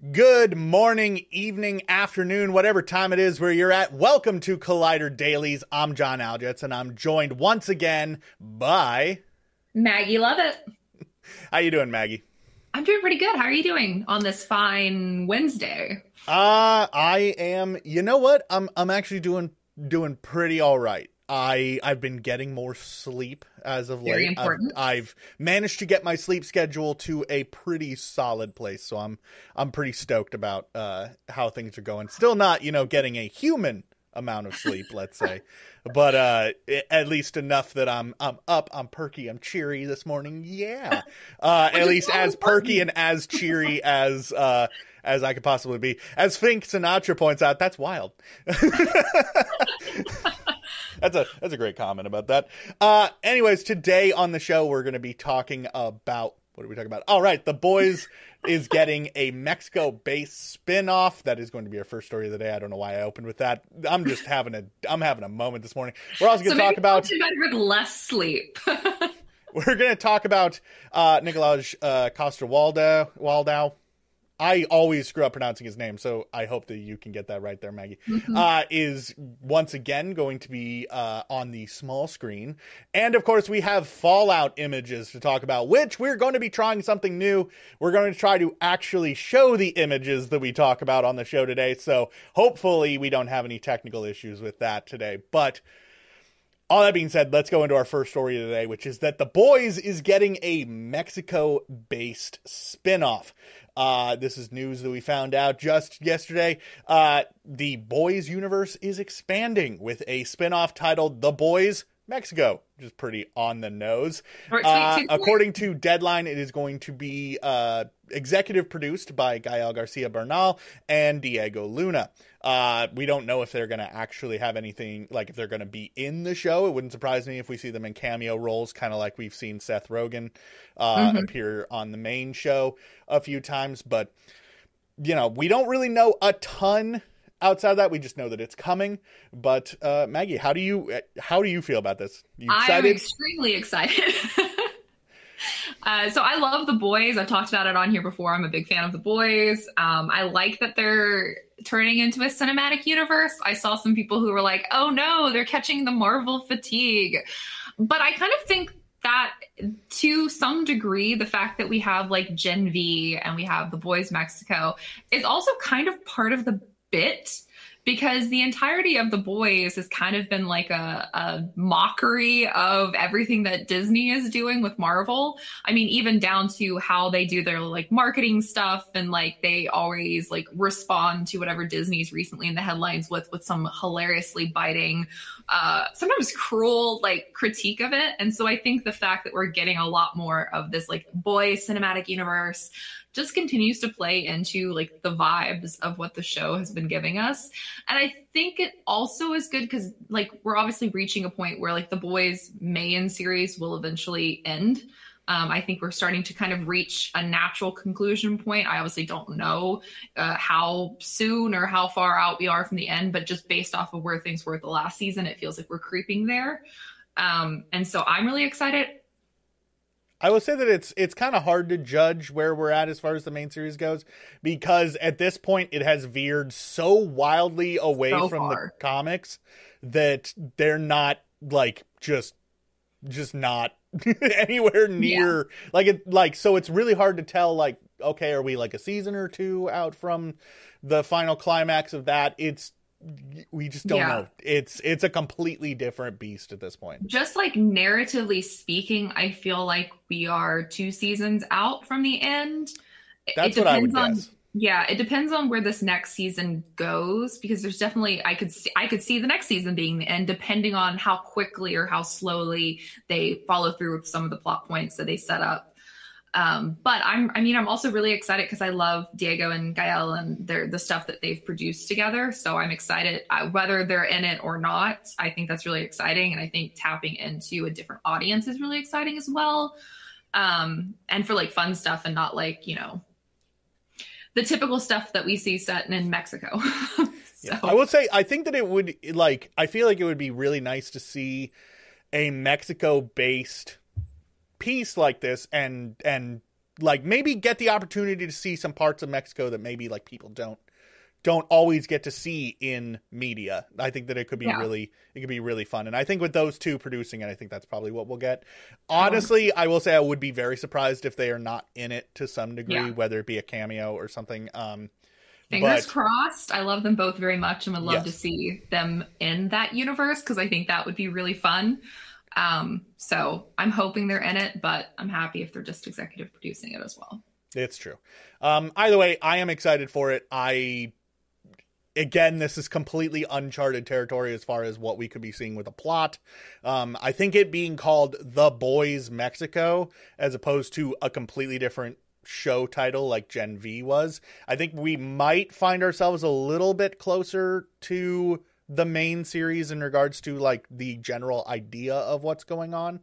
Good morning, evening, afternoon, whatever time it is where you're at. Welcome to Collider Dailies. I'm John Aljets, and I'm joined once again by Maggie Lovett. How you doing, Maggie? I'm doing pretty good. How are you doing on this fine Wednesday? Uh, I am. You know what? I'm I'm actually doing doing pretty all right. I I've been getting more sleep as of Very late. important. I've, I've managed to get my sleep schedule to a pretty solid place, so I'm I'm pretty stoked about uh, how things are going. Still not, you know, getting a human amount of sleep, let's say, but uh, at least enough that I'm I'm up, I'm perky, I'm cheery this morning. Yeah, uh, at least as perky and as cheery as uh, as I could possibly be. As Fink Sinatra points out, that's wild. That's a that's a great comment about that. Uh, anyways, today on the show we're going to be talking about what are we talking about? All right, the boys is getting a Mexico-based spin-off. That is going to be our first story of the day. I don't know why I opened with that. I'm just having a I'm having a moment this morning. We're also going to maybe talk about go to bed with less sleep. we're going to talk about uh, Nikolaj uh, Costa Waldau. Waldau. I always screw up pronouncing his name, so I hope that you can get that right there, Maggie. Uh, is once again going to be uh, on the small screen, and of course we have Fallout images to talk about, which we're going to be trying something new. We're going to try to actually show the images that we talk about on the show today. So hopefully we don't have any technical issues with that today, but all that being said, let's go into our first story of the day, which is that The Boys is getting a Mexico based spin off. Uh, this is news that we found out just yesterday. Uh, the Boys universe is expanding with a spin off titled The Boys Mexico, which is pretty on the nose. Uh, according to Deadline, it is going to be uh, executive produced by Gael Garcia Bernal and Diego Luna. Uh, we don't know if they're going to actually have anything, like if they're going to be in the show. It wouldn't surprise me if we see them in cameo roles, kind of like we've seen Seth Rogen uh, appear on the main show a few times. But, you know, we don't really know a ton outside of that. We just know that it's coming. But, uh, Maggie, how do you how do you feel about this? You I'm extremely excited. Uh, so I love the boys. I've talked about it on here before. I'm a big fan of the boys. Um, I like that they're turning into a cinematic universe. I saw some people who were like, "Oh no, they're catching the Marvel fatigue," but I kind of think that to some degree, the fact that we have like Gen V and we have the boys Mexico is also kind of part of the bit because the entirety of the boys has kind of been like a, a mockery of everything that Disney is doing with Marvel. I mean, even down to how they do their like marketing stuff and like they always like respond to whatever Disney's recently in the headlines with with some hilariously biting, uh, sometimes cruel like critique of it. And so I think the fact that we're getting a lot more of this like boy cinematic universe just continues to play into like the vibes of what the show has been giving us. And I think it also is good because like we're obviously reaching a point where like the boys Mayan series will eventually end. Um, I think we're starting to kind of reach a natural conclusion point. I obviously don't know uh, how soon or how far out we are from the end, but just based off of where things were the last season, it feels like we're creeping there. Um, and so I'm really excited. I will say that it's it's kind of hard to judge where we're at as far as the main series goes because at this point it has veered so wildly away so from far. the comics that they're not like just just not anywhere near yeah. like it like so it's really hard to tell like okay are we like a season or two out from the final climax of that it's we just don't yeah. know. It's it's a completely different beast at this point. Just like narratively speaking, I feel like we are two seasons out from the end. That's what I would on, guess. Yeah, it depends on where this next season goes because there's definitely I could see I could see the next season being the end depending on how quickly or how slowly they follow through with some of the plot points that they set up um, but I'm, I mean, I'm also really excited because I love Diego and Gael and their the stuff that they've produced together. So I'm excited uh, whether they're in it or not. I think that's really exciting, and I think tapping into a different audience is really exciting as well. Um, and for like fun stuff and not like you know the typical stuff that we see set in Mexico. so. yeah, I would say I think that it would like I feel like it would be really nice to see a Mexico based piece like this and and like maybe get the opportunity to see some parts of Mexico that maybe like people don't don't always get to see in media. I think that it could be yeah. really it could be really fun. And I think with those two producing it, I think that's probably what we'll get. Honestly, I will say I would be very surprised if they are not in it to some degree, yeah. whether it be a cameo or something. Um Fingers but, crossed. I love them both very much and would love yes. to see them in that universe because I think that would be really fun. Um, so I'm hoping they're in it, but I'm happy if they're just executive producing it as well. It's true. Um, either way, I am excited for it. I again, this is completely uncharted territory as far as what we could be seeing with a plot. Um, I think it being called The Boys Mexico as opposed to a completely different show title like Gen V was, I think we might find ourselves a little bit closer to the main series in regards to like the general idea of what's going on.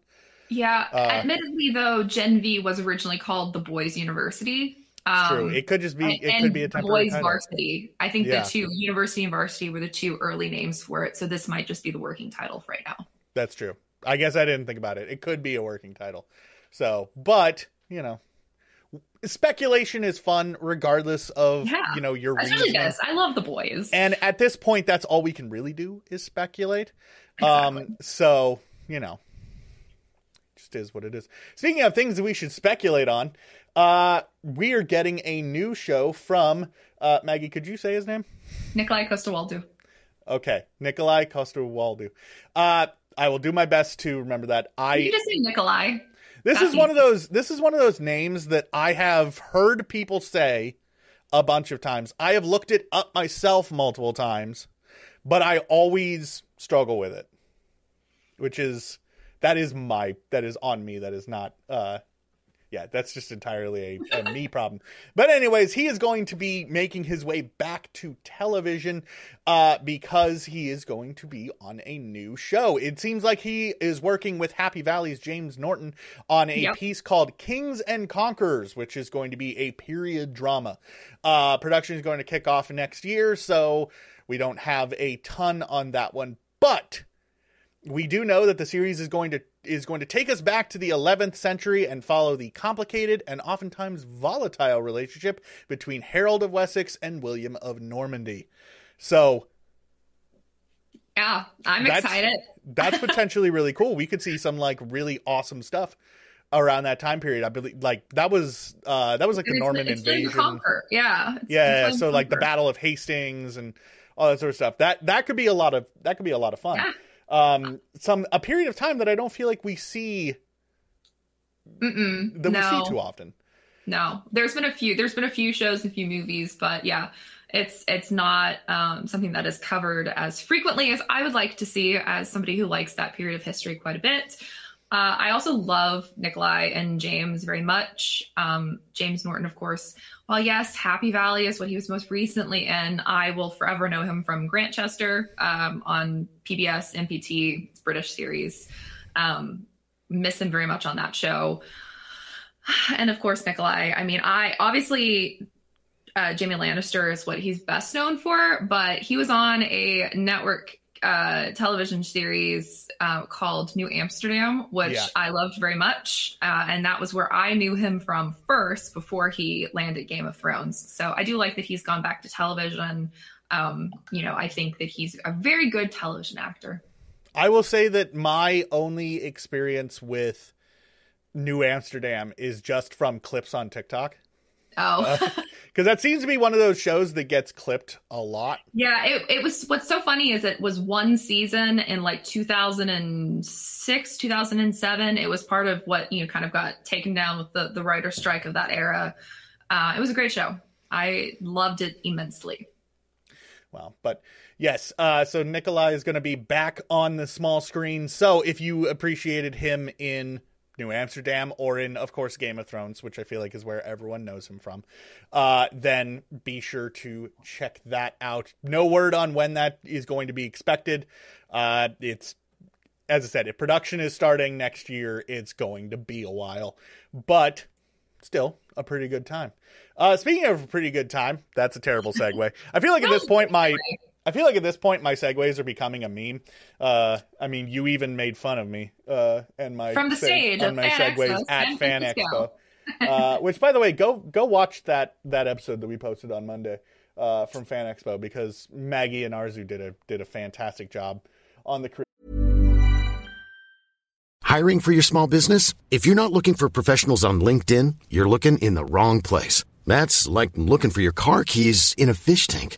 Yeah, uh, admittedly though, Gen V was originally called the Boys University. Um, true. It could just be. And, it could be a temporary boys title. varsity. I think yeah. the two university and varsity were the two early names for it. So this might just be the working title for right now. That's true. I guess I didn't think about it. It could be a working title. So, but you know, speculation is fun regardless of yeah, you know your reason. I love the boys. And at this point that's all we can really do is speculate. Exactly. Um so, you know, just is what it is. Speaking of things that we should speculate on, uh we are getting a new show from uh Maggie, could you say his name? Nikolaj Coster-Waldau. Okay, Nikolaj Coster-Waldau. Uh I will do my best to remember that. I You just say Nikolaj. This is one of those this is one of those names that I have heard people say a bunch of times. I have looked it up myself multiple times, but I always struggle with it. Which is that is my that is on me. That is not uh yeah, that's just entirely a, a me problem. But anyways, he is going to be making his way back to television uh, because he is going to be on a new show. It seems like he is working with Happy Valley's James Norton on a yep. piece called Kings and Conquerors, which is going to be a period drama. Uh, production is going to kick off next year, so we don't have a ton on that one. But we do know that the series is going to is going to take us back to the 11th century and follow the complicated and oftentimes volatile relationship between Harold of Wessex and William of Normandy. So, yeah, I'm that's, excited. that's potentially really cool. We could see some like really awesome stuff around that time period. I believe like that was uh that was like the Norman it's invasion. Yeah. Yeah, so like the Battle of Hastings and all that sort of stuff. That that could be a lot of that could be a lot of fun. Yeah um, some a period of time that I don't feel like we see Mm-mm, that no. we see too often. No, there's been a few. There's been a few shows, a few movies, but yeah, it's it's not um, something that is covered as frequently as I would like to see. As somebody who likes that period of history quite a bit, uh, I also love Nikolaj and James very much. Um, James Norton, of course. While yes, Happy Valley is what he was most recently in, I will forever know him from Grantchester um, on PBS MPT British series. Um, miss him very much on that show. And of course, Nikolaj. I mean, I obviously uh, Jamie Lannister is what he's best known for, but he was on a network uh, television series uh, called New Amsterdam, which Yeah. I loved very much. Uh, and that was where I knew him from first before he landed Game of Thrones. So I do like that he's gone back to television. Um, you know, I think that he's a very good television actor. I will say that my only experience with New Amsterdam is just from clips on TikTok. Oh, Because that seems to be one of those shows that gets clipped a lot. yeah. It, it was what's so funny is it was one season in like 2006, 2007. It was part of what, you know, kind of got taken down with the, the writer strike of that era. Uh, it was a great show. I loved it immensely. Well, but yes, uh, so Nikolaj is going to be back on the small screen. So if you appreciated him in New Amsterdam or in, of course, Game of Thrones, which I feel like is where everyone knows him from, uh, then be sure to check that out. No word on when that is going to be expected. Uh, it's as I said, if production is starting next year, it's going to be a while, but still a pretty good time. Uh, speaking of a pretty good time, that's a terrible segue. I feel like at this point my I feel like at this point my segues are becoming a meme. Uh, I mean, you even made fun of me uh, and my From the seg- stage on of my Fan segues Expo, at San Fan Expo. uh, which, by the way, go go watch that that episode that we posted on Monday uh, from Fan Expo because Maggie and Arzu did a did a fantastic job on the. cre- Hiring for your small business? If you're not looking for professionals on LinkedIn, you're looking in the wrong place. That's like looking for your car keys in a fish tank.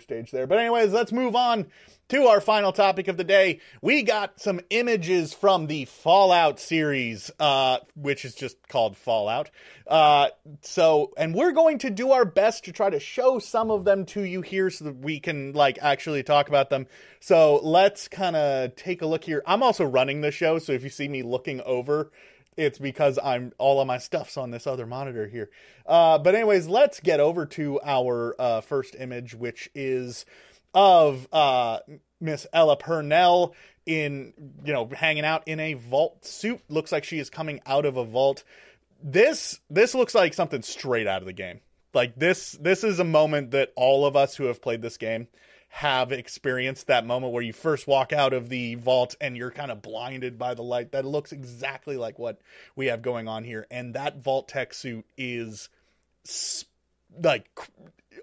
Stage there. But anyways, let's move on to our final topic of the day. We got some images from the Fallout series, uh, which is just called Fallout. Uh, so, and we're going to do our best to try to show some of them to you here so that we can like actually talk about them. So let's kind of take a look here. I'm also running the show, so if you see me looking over, it's because I'm all of my stuff's on this other monitor here. Uh, but anyways, let's get over to our uh, first image, which is of uh, Miss Ella Purnell in you know hanging out in a vault suit. Looks like she is coming out of a vault. This this looks like something straight out of the game. Like this this is a moment that all of us who have played this game have experienced that moment where you first walk out of the vault and you're kind of blinded by the light. That looks exactly like what we have going on here. And that vault tech suit is s- like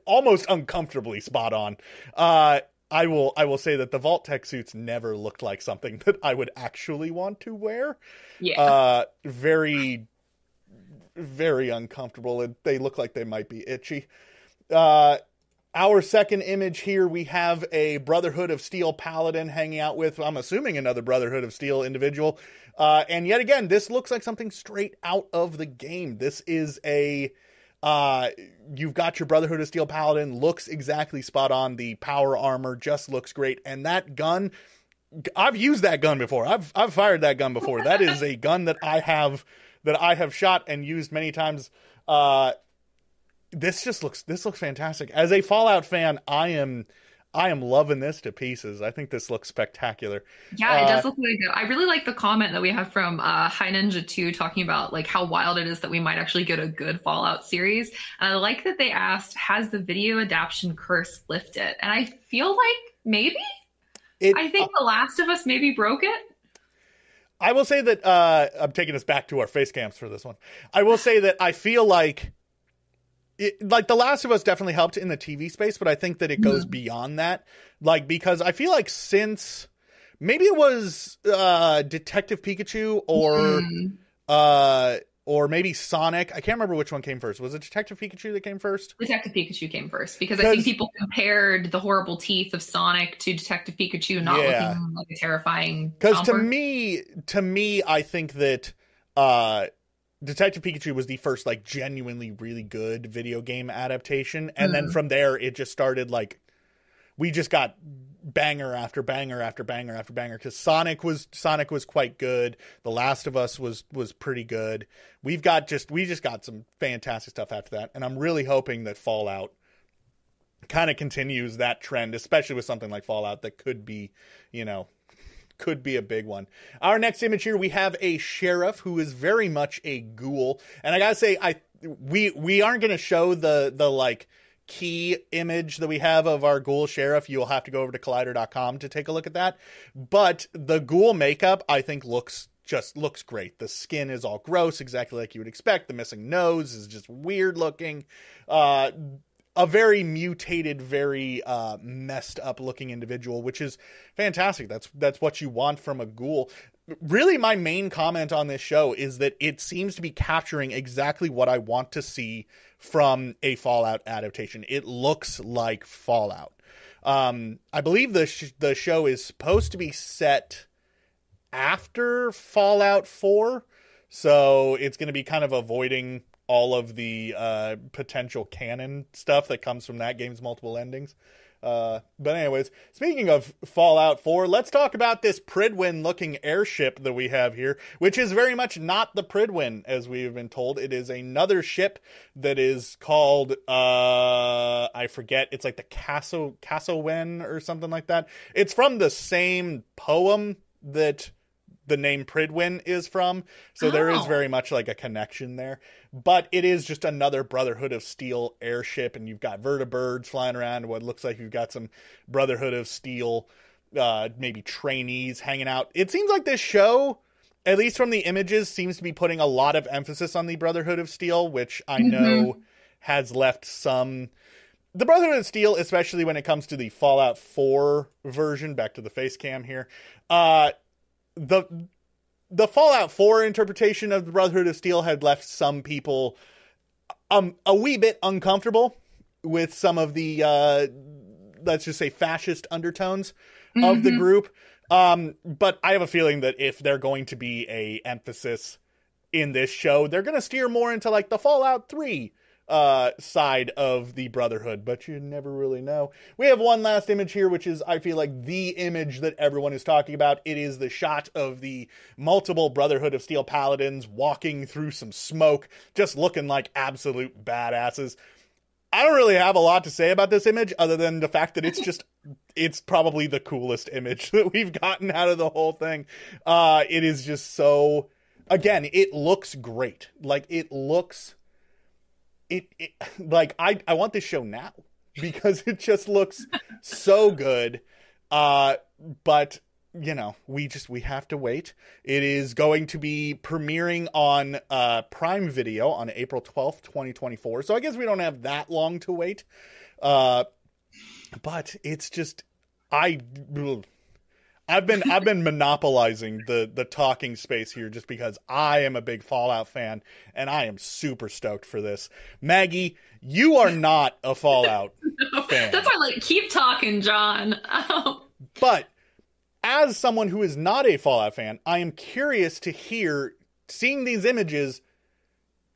almost uncomfortably spot on. Uh, I will I will say that the vault tech suits never looked like something that I would actually want to wear. Yeah. Uh, very very uncomfortable. and They look like they might be itchy. Uh, our second image here, we have a Brotherhood of Steel paladin hanging out with, I'm assuming, another Brotherhood of Steel individual. Uh, and yet again, this looks like something straight out of the game. This is a. Uh, you've got your Brotherhood of Steel paladin, looks exactly spot on. The power armor just looks great. And that gun, I've used that gun before. I've I've fired that gun before. That is a gun that I have that I have shot and used many times. Uh, this just looks this looks fantastic. As a Fallout fan, I am I am loving this to pieces. I think this looks spectacular. Yeah, it Uh, does look really good. I really like the comment that we have from uh, High Ninja 2 talking about like how wild it is that we might actually get a good Fallout series. And I like that they asked, has the video adaptation curse lifted? And I feel like maybe. It, I think The Last of Us maybe broke it. I will say that uh, I'm taking us back to our face cams for this one. I will say that I feel like it, like The Last of Us definitely helped in the TV space, but I think that it goes beyond that. Like because I feel like since maybe it was uh, Detective Pikachu or Mm. uh, or maybe Sonic. I can't remember which one came first. Was it Detective Pikachu that came first? Detective Pikachu came first because I think people compared the horrible teeth of Sonic to Detective Pikachu not Yeah. looking like a terrifying. Because to me, to me, I think that uh, Detective Pikachu was the first like genuinely really good video game adaptation, and then Hmm. from there it just started like we just got banger after banger after banger after banger because Sonic was Sonic was quite good. The Last of Us was was pretty good. We've got just we just got some fantastic stuff after that, and I'm really hoping that Fallout kind of continues that trend, especially with something like Fallout that could be, you know, could be a big one. Our next image here, we have a sheriff who is very much a ghoul, and I gotta say, I we we aren't gonna show the the like key image that we have of our ghoul sheriff. You'll have to go over to collider.com to take a look at that. But the ghoul makeup, I think, looks just looks great. The skin is all gross, exactly like you would expect. The missing nose is just weird looking. Uh, a very mutated, very uh, messed up looking individual, which is fantastic. That's that's what you want from a ghoul. Really, my main comment on this show is that it seems to be capturing exactly what I want to see from a Fallout adaptation. It looks like Fallout. Um, I believe the sh- the show is supposed to be set after Fallout 4, so it's going to be kind of avoiding all of the uh, potential canon stuff that comes from that game's multiple endings. Uh, but anyways, speaking of Fallout 4, let's talk about this Prydwen looking airship that we have here, which is very much not the Prydwen as we have been told. It is another ship that is called uh I forget, it's like the Castle Castlwen or something like that. It's from the same poem that the name Prydwen is from. So oh. there is oh. very much like a connection there. But it is just another Brotherhood of Steel airship, and you've got vertibirds flying around. What looks like you've got some Brotherhood of Steel, uh, maybe trainees hanging out. It seems like this show, at least from the images, seems to be putting a lot of emphasis on the Brotherhood of Steel, which I mm-hmm. know has left some the Brotherhood of Steel, especially when it comes to the Fallout 4 version, back to the face cam here, uh, the the Fallout 4 interpretation of the Brotherhood of Steel had left some people um a wee bit uncomfortable with some of the uh let's just say fascist undertones mm-hmm. of the mm-hmm. group. Um but I have a feeling that if they're going to be a emphasis in this show, they're going to steer more into like the Fallout 3 uh, side of the Brotherhood, but you never really know. We have one last image here, which is, I feel like, the image that everyone is talking about. It is the shot of the multiple Brotherhood of Steel Paladins walking through some smoke, just looking like absolute badasses. I don't really have a lot to say about this image other than the fact that it's just it's probably the coolest image that we've gotten out of the whole thing. Uh it is just so again, it looks great. Like it looks it, it like I I want this show now because it just looks so good. Uh, but you know, we just we have to wait. It is going to be premiering on uh, Prime Video on April twelfth, twenty twenty four. So I guess we don't have that long to wait. Uh, but it's just I I've been I've been monopolizing the the talking space here just because I am a big Fallout fan and I am super stoked for this. Maggie, you are not a Fallout no, fan. That's why like keep talking, John. but as someone who is not a Fallout fan, I am curious to hear seeing these images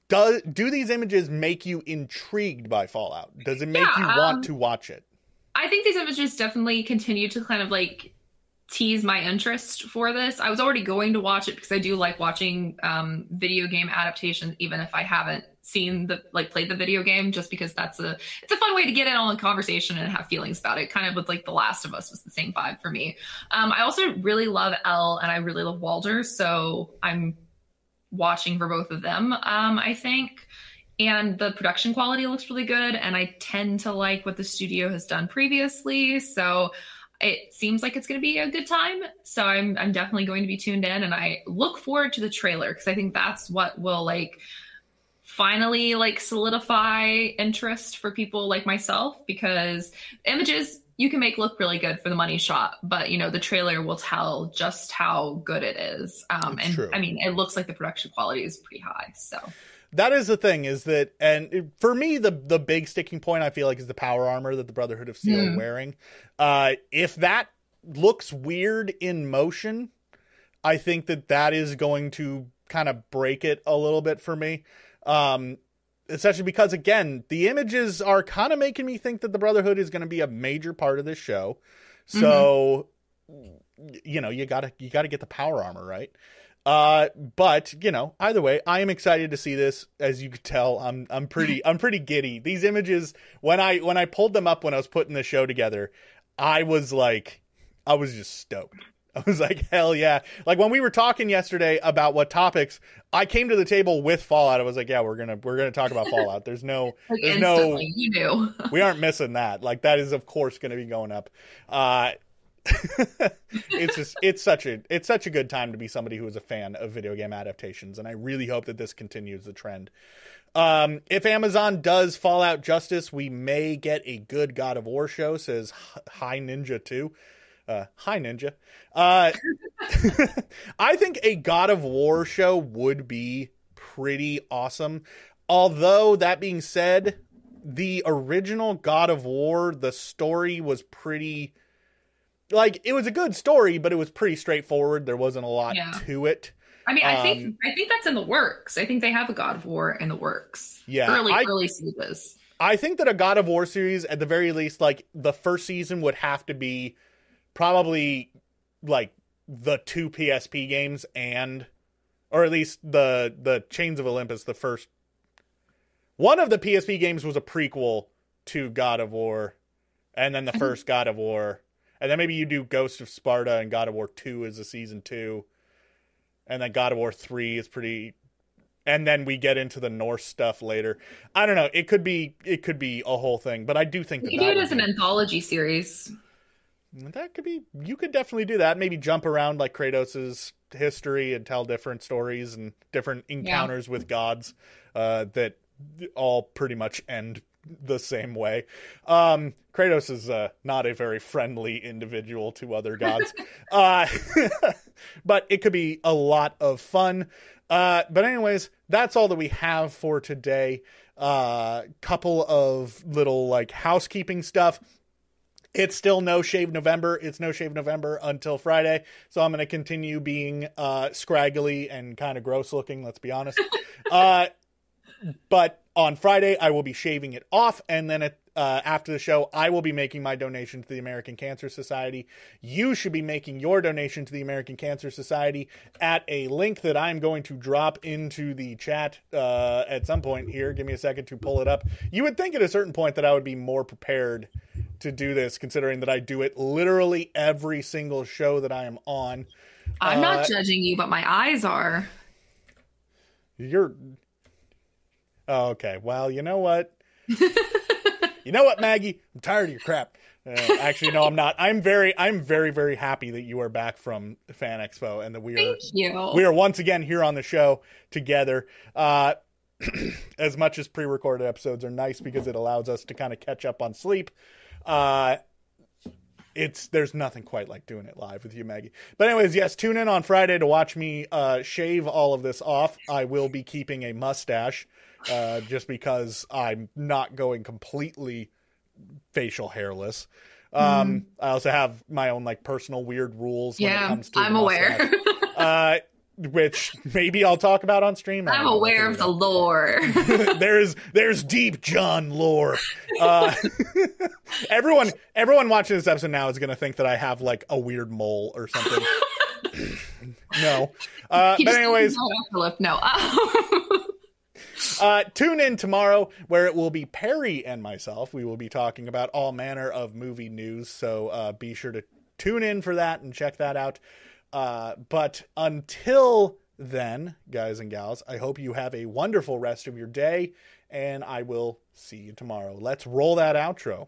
do do these images make you intrigued by Fallout? Does it make yeah, you want um, to watch it? I think these images definitely continue to kind of like tease my interest for this. I was already going to watch it because I do like watching um, video game adaptations, even if I haven't seen the like played the video game, just because that's a it's a fun way to get in on the conversation and have feelings about it. Kind of with like The Last of Us was the same vibe for me. Um, I also really love El and I really love Walton, so I'm watching for both of them. Um, I think. And the production quality looks really good. And I tend to like what the studio has done previously. So it seems like it's going to be a good time. So I'm I'm definitely going to be tuned in and I look forward to the trailer because I think that's what will like finally like solidify interest for people like myself because images you can make look really good for the money shot, but you know the trailer will tell just how good it is. Um, and true. I mean, it looks like the production quality is pretty high. So that is the thing is that and for me the the big sticking point i feel like is the power armor that the brotherhood of steel mm. are hmm. wearing uh if that looks weird in motion i think that that is going to kind of break it a little bit for me um especially because again, the images are kind of making me think that the Brotherhood is going to be a major part of this show. So, mm-hmm. you know, you gotta you gotta get the power armor right. Uh, but you know, either way, I am excited to see this. As you could tell, I'm I'm pretty I'm pretty giddy. These images, when I when I pulled them up when I was putting the show together, I was like, I was just stoked. I was like, hell yeah. Like when we were talking yesterday about what topics, I came to the table with Fallout. I was like, yeah, we're gonna we're gonna talk about Fallout. There's no like there's no you knew. we aren't missing that. Like that is of course gonna be going up. Uh it's just it's such a it's such a good time to be somebody who is a fan of video game adaptations, and I really hope that this continues the trend. Um, if Amazon does Fallout Justice, we may get a good God of War show. Says Hi Ninja Two. Uh, hi Ninja. Uh, I think a God of War show would be pretty awesome. Although that being said, the original God of War, the story was pretty like it was a good story, but it was pretty straightforward. There wasn't a lot yeah. to it. I mean, I um, think I think that's in the works. I think they have a God of War in the works. Yeah, early I, early. I think that a God of War series, at the very least, like the first season would have to be probably like the two PSP games and or at least the the Chains of Olympus, the first one of the PSP games was a prequel to God of War, and then the first God of War, and then maybe you do Ghost of Sparta and God of War Two as a season two, and then God of War Three is pretty, and then we get into the Norse stuff later. I don't know. It could be it could be a whole thing, but I do think you that do it as an anthology series. That could be. You could definitely do that. Maybe jump around like Kratos's history and tell different stories and different encounters yeah. with gods uh, that all pretty much end the same way. Um, Kratos is uh, not a very friendly individual to other gods, uh, but it could be a lot of fun. Uh, but anyways, that's all that we have for today. Uh, couple of little like housekeeping stuff. It's still no shave November. It's no shave November until Friday. So I'm going to continue being uh, scraggly and kind of gross looking, let's be honest. uh, but on Friday, I will be shaving it off. And then at, uh, after the show, I will be making my donation to the American Cancer Society. You should be making your donation to the American Cancer Society at a link that I'm going to drop into the chat uh, at some point here. Give me a second to pull it up. You would think at a certain point that I would be more prepared to do this, considering that I do it literally every single show that I am on. I'm uh, not judging you, but my eyes are. You're. Oh, okay. Well, you know what? you know what, Maggie? I'm tired of your crap. Uh, actually, no, I'm not. I'm very, I'm very, very happy that you are back from Fan Expo and that we Thank are, you. we are once again here on the show together. Uh, as much as pre-recorded episodes are nice because it allows us to kind of catch up on sleep uh, it's there's nothing quite like doing it live with you, Maggie. But anyways, yes, tune in on Friday to watch me uh, shave all of this off. I will be keeping a mustache, uh, just because I'm not going completely facial hairless. Um, mm. I also have my own like personal weird rules. Yeah, I'm aware. uh, which maybe I'll talk about on stream. I'm aware of the lore. there's there's deep John lore. Uh, everyone everyone watching this episode now is going to think that I have like a weird mole or something. no, uh, but anyways, no. Uh, tune in tomorrow where it will be Perry and myself. We will be talking about all manner of movie news. So uh, be sure to tune in for that and check that out. Uh, but until then, guys and gals, I hope you have a wonderful rest of your day, and I will see you tomorrow. Let's roll that outro.